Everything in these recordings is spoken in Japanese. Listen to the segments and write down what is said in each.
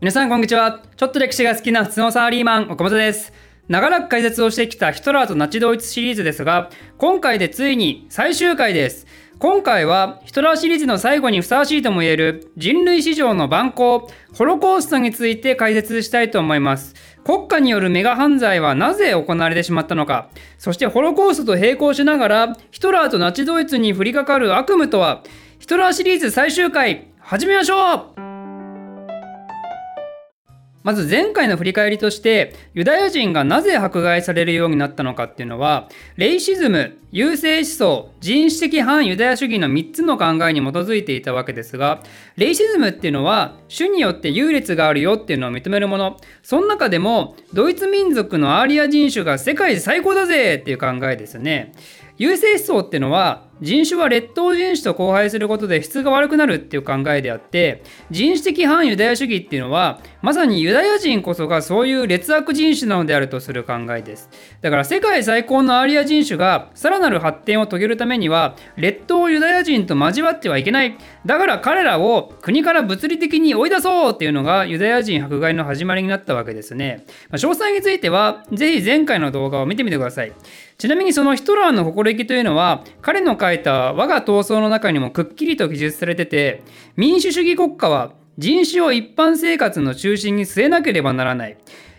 皆さんこんにちは。ちょっと歴史が好きな普通のサラリーマン岡本です。長らく解説をしてきたヒトラーとナチドイツシリーズですが今回でついに最終回です。今回はヒトラーシリーズの最後にふさわしいとも言える人類史上の蛮行ホロコーストについて解説したいと思います。国家によるメガ犯罪はなぜ行われてしまったのか。そしてホロコーストと並行しながらヒトラーとナチドイツに降りかかる悪夢とは。ヒトラーシリーズ最終回始めましょうまず前回の振り返りとしてユダヤ人がなぜ迫害されるようになったのかっていうのはレイシズム優勢思想人種的反ユダヤ主義の3つの考えに基づいていたわけですがレイシズムっていうのは種によって優劣があるよっていうのを認めるもの。その中でもドイツ民族のアーリア人種が世界最高だぜっていう考えですね。優勢思想っていうのは人種は劣等人種と交配することで質が悪くなるっていう考えであって人種的反ユダヤ主義っていうのはまさにユダヤ人こそがそういう劣悪人種なのであるとする考えです。だから世界最高のアーリア人種がさらなる発展を遂げるためには劣等ユダヤ人と交わってはいけない。だから彼らを国から物理的に追い出そうっていうのがユダヤ人迫害の始まりになったわけですね、まあ、詳細についてはぜひ前回の動画を見てみてください。ちなみにそのヒトラーの誇りというのは彼の書いた我が闘争の中にもくっきりと記述されてて民主主義国家は人種を一般生活の中心に据えなければならない。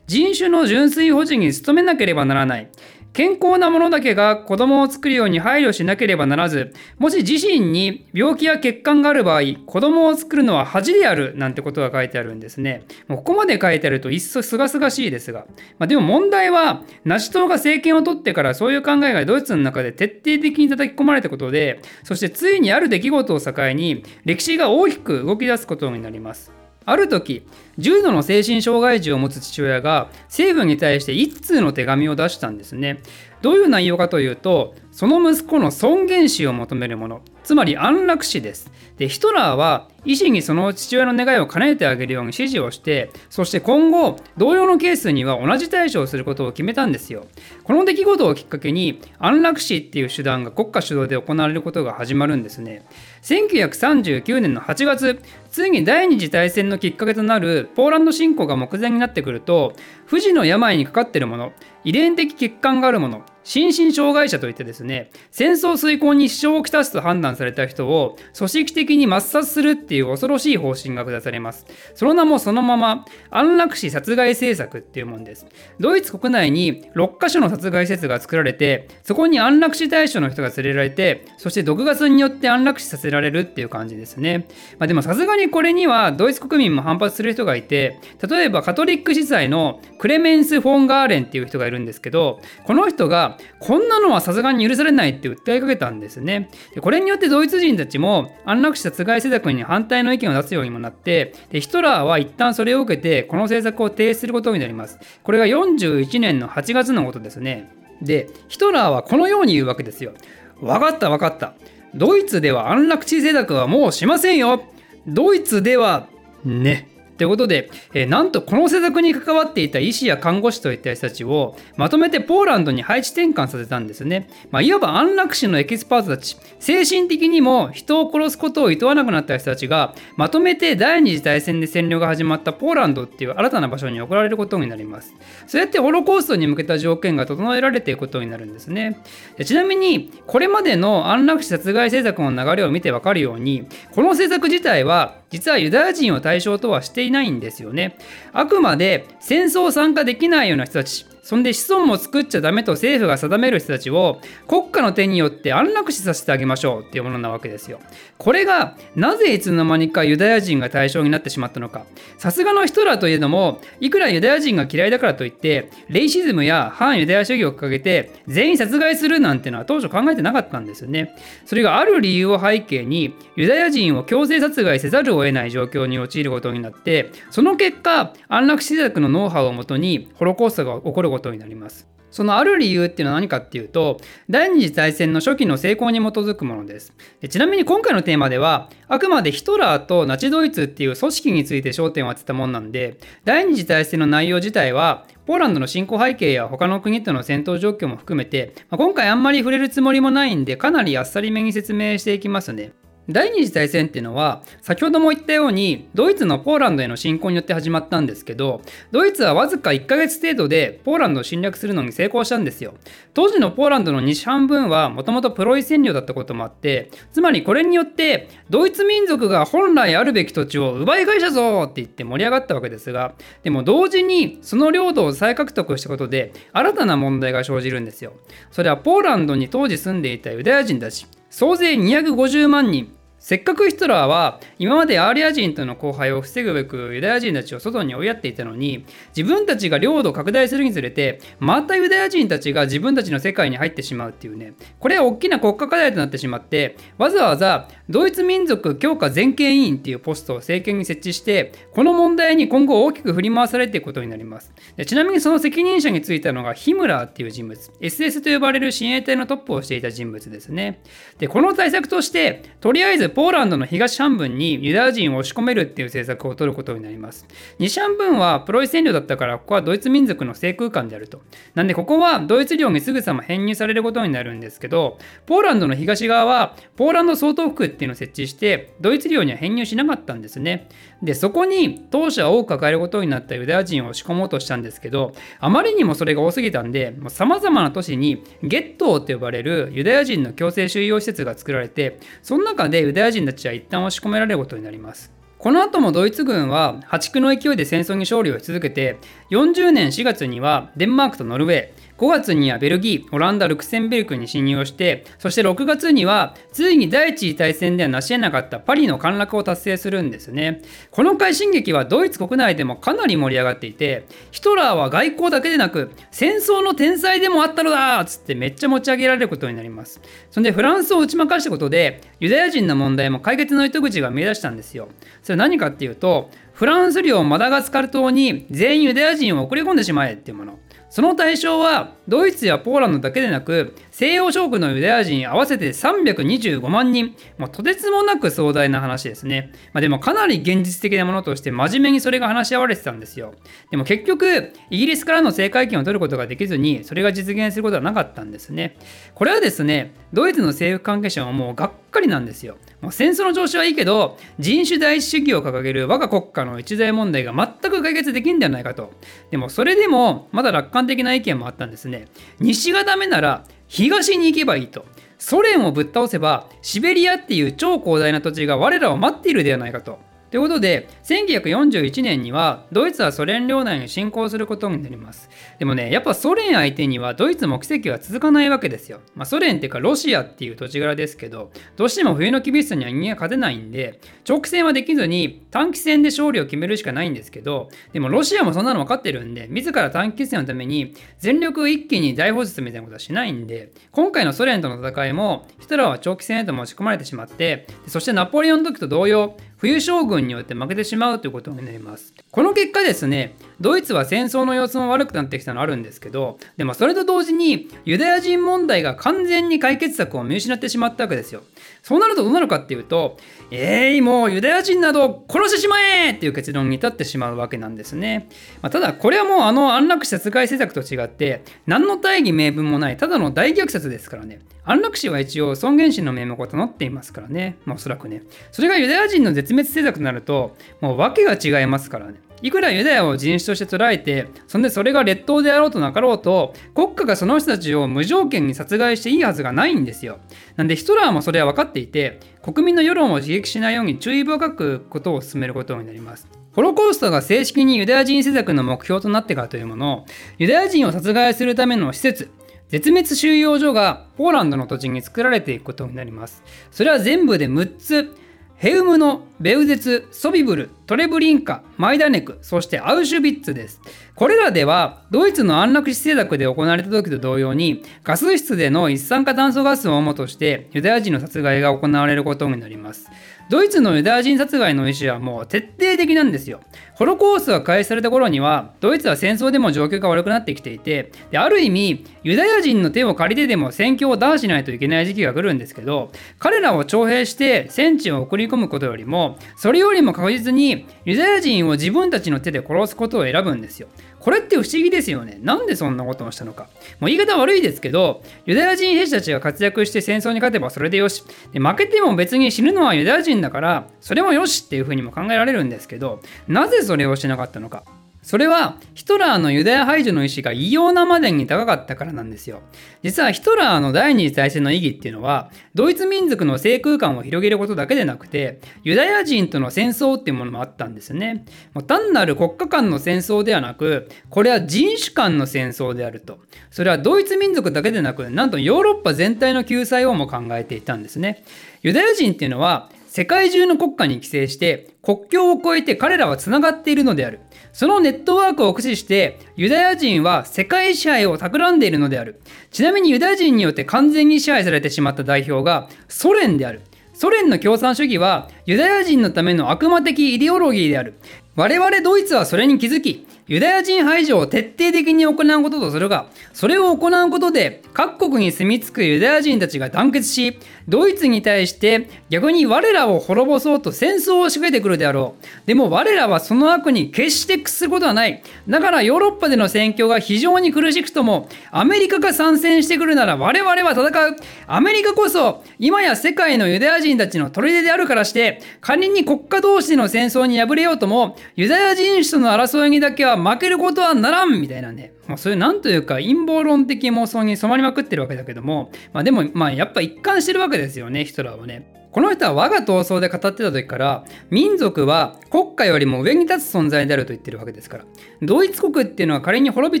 人種の純粋保持に努めなければならない。健康な者だけが子供を作るように配慮しなければならず、もし自身に病気や血管がある場合、子供を作るのは恥であるなんてことが書いてあるんですね。もうここまで書いてあると一層すがすがしいですが。まあ、でも問題は、ナチ党が政権を取ってからそういう考えがドイツの中で徹底的に叩き込まれたことで、そしてついにある出来事を境に歴史が大きく動き出すことになります。ある時重度の精神障害児を持つ父親が政府に対して一通の手紙を出したんですね。どういう内容かというとその息子の尊厳死を求めるものつまり安楽死です。でヒトラーは医師にその父親の願いを叶えてあげるように指示をしてそして今後同様のケースには同じ対処をすることを決めたんですよ。この出来事をきっかけに安楽死っていう手段が国家主導で行われることが始まるんですね。1939年の8月ついに第二次大戦のきっかけとなるポーランド侵攻が目前になってくると不治の病にかかっている者遺伝的欠陥がある者心身障害者といってですね戦争遂行に支障をきたすと判断された人を組織的に抹殺するっていう恐ろしい方針が下されます。その名もそのまま安楽死殺害政策っていうもんです。ドイツ国内に6カ所の殺害施設が作られてそこに安楽死対象の人が連れられてそして毒ガスによって安楽死させられるっていう感じですね、まあ、でもさすがにこれにはドイツ国民も反発する人がいて例えばカトリック司祭のクレメンス・フォン・ガーレンっていう人がいるんですけどこの人がこんなのはさすがに許されないって訴えかけたんですね。でこれによってドイツ人たちも安楽死殺害政策に反対の意見を出すようにもなってでヒトラーは一旦それを受けてこの政策を停止することになります。これが41年の8月のことですね。でヒトラーはこのように言うわけですよ。分かった分かった。ドイツでは安楽死政策はもうしませんよ。ドイツではね。ということで、えー、なんとこの施策に関わっていた医師や看護師といった人たちをまとめてポーランドに配置転換させたんですね。まあ、いわば安楽死のエキスパートたち、精神的にも人を殺すことを厭わなくなった人たちがまとめて第二次大戦で占領が始まったポーランドっていう新たな場所に送られることになります。そうやってホロコーストに向けた条件が整えられていくことになるんですね。でちなみに、これまでの安楽死殺害政策の流れを見てわかるように、この政策自体は実はユダヤ人を対象とはしていないんですよね。あくまで戦争参加できないような人たち、そんで子孫も作っちゃダメと政府が定める人たちを国家の手によって安楽死させてあげましょうっていうものなわけですよ。これがなぜいつの間にかユダヤ人が対象になってしまったのか。さすがのヒトラーといえども、いくらユダヤ人が嫌いだからといって、レイシズムや反ユダヤ主義を掲げて全員殺害するなんてのは当初考えてなかったんですよね。それがある理由を背景にユダヤ人を強制殺害せざるを得ない状況に陥ることになって、その結果、安楽死策のノウハウをもとにホロコーストが起こることになります。そのある理由っていうのは何かっていうと、第二次大戦の初期の成功に基づくものですで。ちなみに今回のテーマでは、あくまでヒトラーとナチドイツっていう組織について焦点を当てたもんなんで、第二次大戦の内容自体は、ポーランドの侵攻背景や他の国との戦闘状況も含めて、まあ、今回あんまり触れるつもりもないんで、かなりあっさりめに説明していきますね。第二次大戦っていうのは先ほども言ったようにドイツのポーランドへの侵攻によって始まったんですけどドイツはわずか1ヶ月程度でポーランドを侵略するのに成功したんですよ。当時のポーランドの西半分はもともとプロイセン領だったこともあってつまりこれによってドイツ民族が本来あるべき土地を奪い返したぞって言って盛り上がったわけですがでも同時にその領土を再獲得したことで新たな問題が生じるんですよ。それはポーランドに当時住んでいたユダヤ人たち。総勢250万人。せっかくヒトラーは今までアーリア人との交配を防ぐべくユダヤ人たちを外に追いやっていたのに自分たちが領土を拡大するにつれてまたユダヤ人たちが自分たちの世界に入ってしまうっていうね。これは大きな国家課題となってしまってわざわざドイツ民族強化全権委員っていうポストを政権に設置してこの問題に今後大きく振り回されていくことになります。でちなみにその責任者についたのがヒムラーっていう人物。SS と呼ばれる親衛隊のトップをしていた人物ですね。でこの対策としてとりあえずポーランドの東半分にユダヤ人を押し込めるっていう政策を取ることになります。西半分はプロイセン領だったからここはドイツ民族の制空間であると。なんでここはドイツ領にすぐさま編入されることになるんですけど、ポーランドの東側はポーランド総統府っていうのを設置してドイツ領には編入しなかったんですね。で、そこに当初は多く抱えることになったユダヤ人を押し込もうとしたんですけど、あまりにもそれが多すぎたんで、さまざまな都市にゲットーと呼ばれるユダヤ人の強制収容施設が作られて、その中でユダヤ人たちは一旦押し込められることになります。この後もドイツ軍は破竹の勢いで戦争に勝利をし続けて40年4月にはデンマークとノルウェー5月にはベルギー、オランダ、ルクセンベルクに侵入をして、そして6月には、ついに第一次大戦では成し得なかったパリの陥落を達成するんですね。この快進撃はドイツ国内でもかなり盛り上がっていて、ヒトラーは外交だけでなく、戦争の天才でもあったのだつってめっちゃ持ち上げられることになります。そんでフランスを打ち負かしたことで、ユダヤ人の問題も解決の糸口が見出したんですよ。それは何かっていうと、フランス領マダガスカル島に全員ユダヤ人を送り込んでしまえっていうもの。その対象はドイツやポーランドだけでなく西洋諸国のユダヤ人合わせて325万人、もうとてつもなく壮大な話ですね。まあ、でもかなり現実的なものとして真面目にそれが話し合われてたんですよ。でも結局、イギリスからの政界権を取ることができずに、それが実現することはなかったんですね。これはですね、ドイツの政府関係者はもうがっかりなんですよ。もう戦争の調子はいいけど、人種第一主義を掲げる我が国家の一大問題が全く解決できんではないかと。でもそれでも、まだ楽観的な意見もあったんですね。西がダメなら東に行けばいいと。ソ連をぶっ倒せばシベリアっていう超広大な土地が我らを待っているではないかと。ということで、1941年にはドイツはソ連領内に侵攻することになります。でもね、やっぱソ連相手にはドイツも奇跡は続かないわけですよ。まあ、ソ連っていうかロシアっていう土地柄ですけど、どうしても冬の厳しさには人間は勝てないんで、長期戦はできずに短期戦で勝利を決めるしかないんですけど、でもロシアもそんなの分かってるんで、自ら短期戦のために全力一気に大放出みたいなことはしないんで、今回のソ連との戦いもヒトラーは長期戦へと持ち込まれてしまって、そしてナポレオンの時と同様、冬将軍によって負けてしまうということになります。この結果ですね、ドイツは戦争の様子も悪くなってきたのあるんですけど、でもそれと同時にユダヤ人問題が完全に解決策を見失ってしまったわけですよ。そうなるとどうなるかっていうと、えい、ー、もうユダヤ人など殺してしまえっていう結論に至ってしまうわけなんですね。まあ、ただこれはもうあの安楽死殺害政策と違って、何の大義名分もないただの大虐殺ですからね。安楽死は一応尊厳死の名目を保っていますからね。まあおそらくね。それがユダヤ人の絶滅政策となると、もう訳が違いますからね。いくらユダヤを人種として捉えて、そんでそれが劣等であろうとなかろうと、国家がその人たちを無条件に殺害していいはずがないんですよ。なんでヒトラーもそれは分かっていて、国民の世論を刺激しないように注意深くことを進めることになります。ホロコーストが正式にユダヤ人施策の目標となってからというもの、ユダヤ人を殺害するための施設、絶滅収容所がポーランドの土地に作られていくことになります。それは全部で6つ、ヘウムノ、ベウゼツ、ソビブル、トレブリンカ、マイダネク、そしてアウシュビッツです。これらでは、ドイツの安楽死政策で行われた時と同様に、ガス室での一酸化炭素ガスを主として、ユダヤ人の殺害が行われることになります。ドイツのユダヤ人殺害の意思はもう徹底的なんですよ。ホロコーストが開始された頃には、ドイツは戦争でも状況が悪くなってきていて、である意味、ユダヤ人の手を借りてでも戦況を打破しないといけない時期が来るんですけど、彼らを徴兵して戦地を送り込むことよりも、それよりも確実にユダヤ人人を自分たちの手で殺すことを選ぶんですよ。これって不思議ですよね。なんでそんなことをしたのか。もう言い方悪いですけど、ユダヤ人兵士たちが活躍して戦争に勝てばそれでよし。で負けても別に死ぬのはユダヤ人だから、それもよしっていうふうにも考えられるんですけど、なぜそれをしなかったのか。それはヒトラーのユダヤ排除の意思が異様なまでに高かったからなんですよ。実はヒトラーの第二次大戦の意義っていうのは、ドイツ民族の制空間を広げることだけでなくて、ユダヤ人との戦争っていうものもあったんですね。もう単なる国家間の戦争ではなく、これは人種間の戦争であると。それはドイツ民族だけでなく、なんとヨーロッパ全体の救済をも考えていたんですね。ユダヤ人っていうのは、世界中の国家に寄生して国境を越えて彼らはつながっているのである。そのネットワークを駆使してユダヤ人は世界支配を企んでいるのである。ちなみにユダヤ人によって完全に支配されてしまった代表がソ連である。ソ連の共産主義はユダヤ人のための悪魔的イデオロギーである。我々ドイツはそれに気づき、ユダヤ人排除を徹底的に行うこととするが、それを行うことで各国に住み着くユダヤ人たちが団結し、ドイツに対して逆に我らを滅ぼそうと戦争を仕掛けてくるであろう。でも我らはその悪に決して屈することはない。だからヨーロッパでの戦況が非常に苦しくとも、アメリカが参戦してくるなら我々は戦う。アメリカこそ今や世界のユダヤ人たちの砦であるからして、仮に国家同士の戦争に敗れようとも、ユダヤ人種との争いにだけは負けることはならんみたいなね。まあ、そういうなんというか陰謀論的妄想に染まりまくってるわけだけども、まあ、でもまあやっぱ一貫してるわけですよねヒトラーはね。この人は我が闘争で語ってた時から民族は国家よりも上に立つ存在であると言ってるわけですから。ドイツ国っていうのは仮に滅び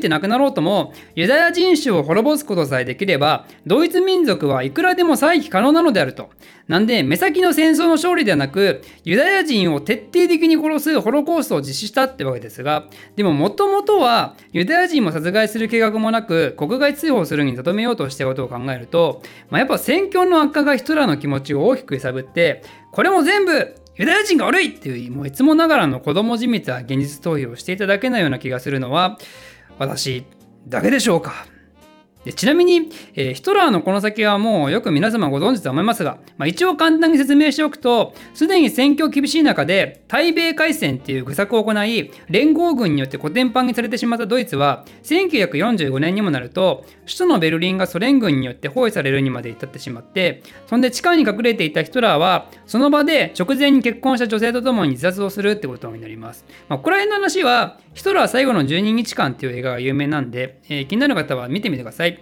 てなくなろうともユダヤ人種を滅ぼすことさえできればドイツ民族はいくらでも再起可能なのであると。なんで目先の戦争の勝利ではなくユダヤ人を徹底的に殺すホロコーストを実施したってわけですがでももともとはユダヤ人も殺害する計画もなく国外追放するにとどめようとしたことを考えると、まあ、やっぱ戦況の悪化がヒトラーの気持ちを大きく探って、これも全部ユダヤ人が悪いっていう、もういつもながらの子供じみた現実逃避をしていただけないような気がするのは、私だけでしょうか？でちなみに、えー、ヒトラーのこの先はもうよく皆様ご存知と思いますが、まあ、一応簡単に説明しておくと、すでに戦況厳しい中で、対米海戦っていう愚策を行い、連合軍によって古典版にされてしまったドイツは、1945年にもなると、首都のベルリンがソ連軍によって包囲されるにまで至ってしまって、そんで地下に隠れていたヒトラーは、その場で直前に結婚した女性と共に自殺をするってことになります。まあ、ここら辺の話は、ヒトラー最後の12日間っていう映画が有名なんで、えー、気になる方は見てみてください。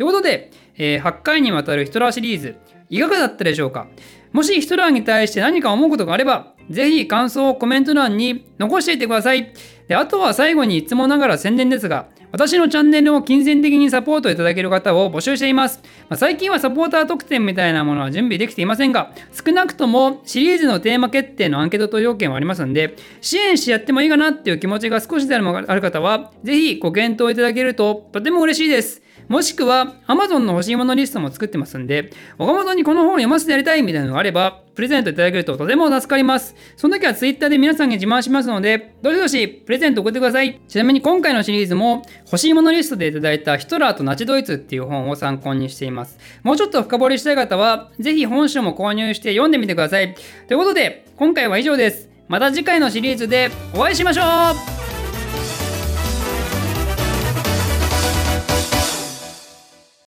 ということで、えー、8回にわたるヒトラーシリーズ、いかがだったでしょうか？もしヒトラーに対して何か思うことがあれば、ぜひ感想をコメント欄に残していてください。であとは最後にいつもながら宣伝ですが、私のチャンネルを金銭的にサポートいただける方を募集しています。まあ、最近はサポーター特典みたいなものは準備できていませんが、少なくともシリーズのテーマ決定のアンケート投票権はありますんで、支援してやってもいいかなっていう気持ちが少しでもある方は、ぜひご検討いただけるととても嬉しいです。もしくは Amazon の欲しいものリストも作ってますんで、岡本にこの本を読ませてやりたいみたいなのがあれば、プレゼントいただけるととても助かります。その時は Twitter で皆さんに自慢しますので、どしどしプレゼント送ってください。ちなみに今回のシリーズも欲しいものリストでいただいたヒトラーとナチドイツっていう本を参考にしています。もうちょっと深掘りしたい方は、ぜひ本書も購入して読んでみてください。ということで、今回は以上です。また次回のシリーズでお会いしましょう